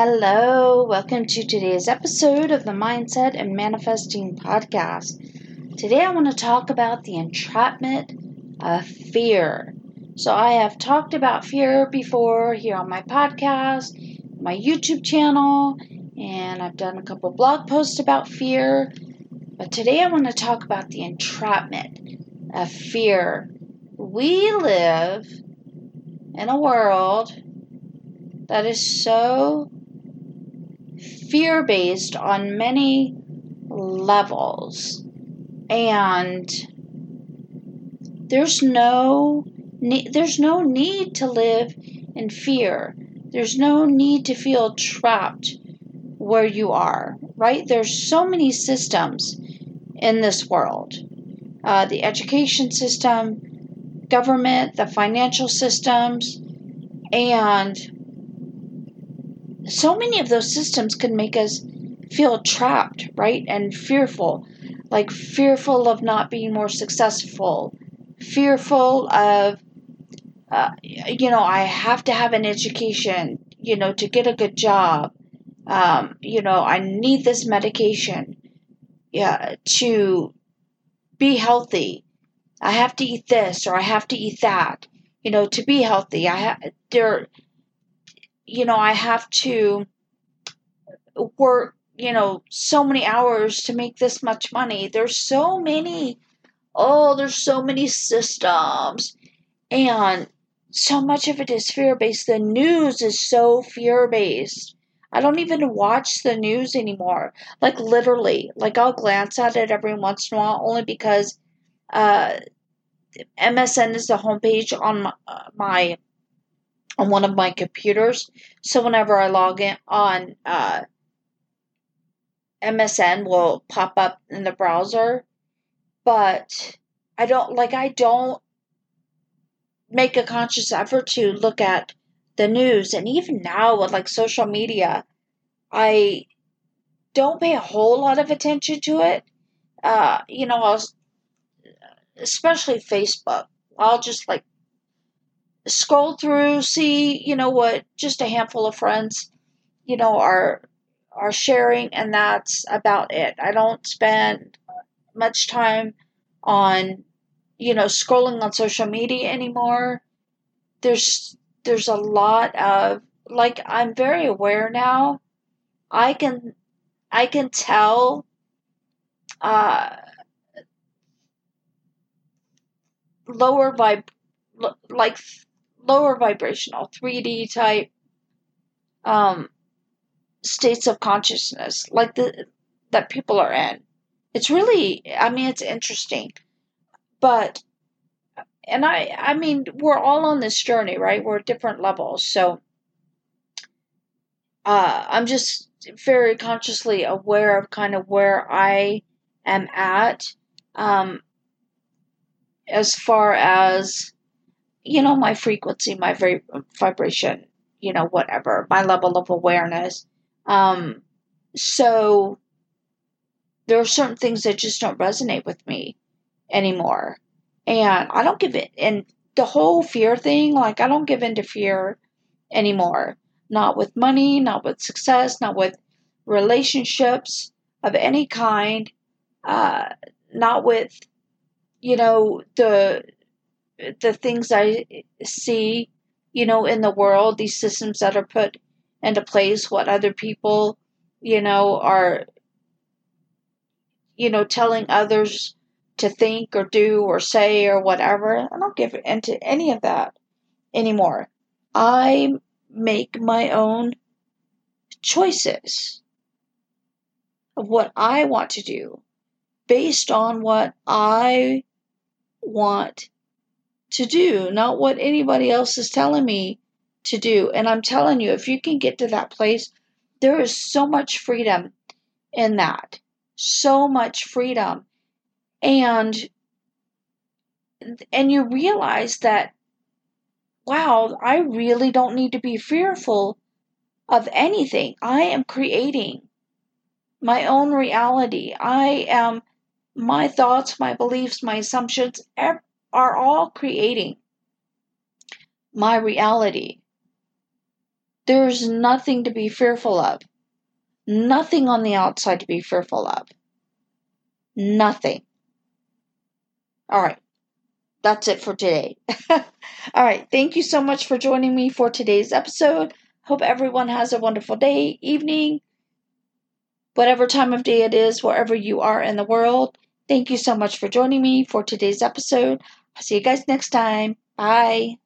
Hello, welcome to today's episode of the Mindset and Manifesting Podcast. Today I want to talk about the entrapment of fear. So, I have talked about fear before here on my podcast, my YouTube channel, and I've done a couple blog posts about fear. But today I want to talk about the entrapment of fear. We live in a world that is so fear based on many levels. And there's no there's no need to live in fear. There's no need to feel trapped where you are, right? There's so many systems in this world. Uh, the education system, government, the financial systems, and so many of those systems can make us feel trapped, right? And fearful. Like fearful of not being more successful, fearful of, uh, you know, I have to have an education, you know, to get a good job. Um, you know, I need this medication yeah, to be healthy. I have to eat this or I have to eat that, you know, to be healthy. I have, there, you know, I have to work, you know, so many hours to make this much money. There's so many, oh, there's so many systems. And so much of it is fear based. The news is so fear based. I don't even watch the news anymore. Like literally, like I'll glance at it every once in a while, only because uh, MSN is the homepage on my, uh, my on one of my computers. So whenever I log in on uh, MSN will pop up in the browser, but I don't like I don't make a conscious effort to look at the news and even now with like social media, I don't pay a whole lot of attention to it. Uh, you know, I'll especially Facebook. I'll just like scroll through, see, you know, what just a handful of friends, you know, are are sharing and that's about it. I don't spend much time on, you know, scrolling on social media anymore. There's there's a lot of like I'm very aware now. I can I can tell uh lower vibe like lower vibrational 3D type um, states of consciousness like the that people are in. It's really I mean it's interesting. But and I I mean we're all on this journey, right? We're at different levels. So uh, I'm just very consciously aware of kind of where I am at um, as far as you know, my frequency, my very vibration, you know, whatever, my level of awareness. Um, so there are certain things that just don't resonate with me anymore. And I don't give it, and the whole fear thing, like, I don't give in to fear anymore. Not with money, not with success, not with relationships of any kind, uh, not with, you know, the the things I see, you know, in the world, these systems that are put into place, what other people, you know, are, you know, telling others to think or do or say or whatever. I don't give into any of that anymore. I make my own choices of what I want to do based on what I want to do, not what anybody else is telling me to do. And I'm telling you, if you can get to that place, there is so much freedom in that. So much freedom. And and you realize that wow, I really don't need to be fearful of anything. I am creating my own reality. I am my thoughts, my beliefs, my assumptions, are all creating my reality. There's nothing to be fearful of. Nothing on the outside to be fearful of. Nothing. All right. That's it for today. All right. Thank you so much for joining me for today's episode. Hope everyone has a wonderful day, evening, whatever time of day it is, wherever you are in the world. Thank you so much for joining me for today's episode. I'll see you guys next time. Bye.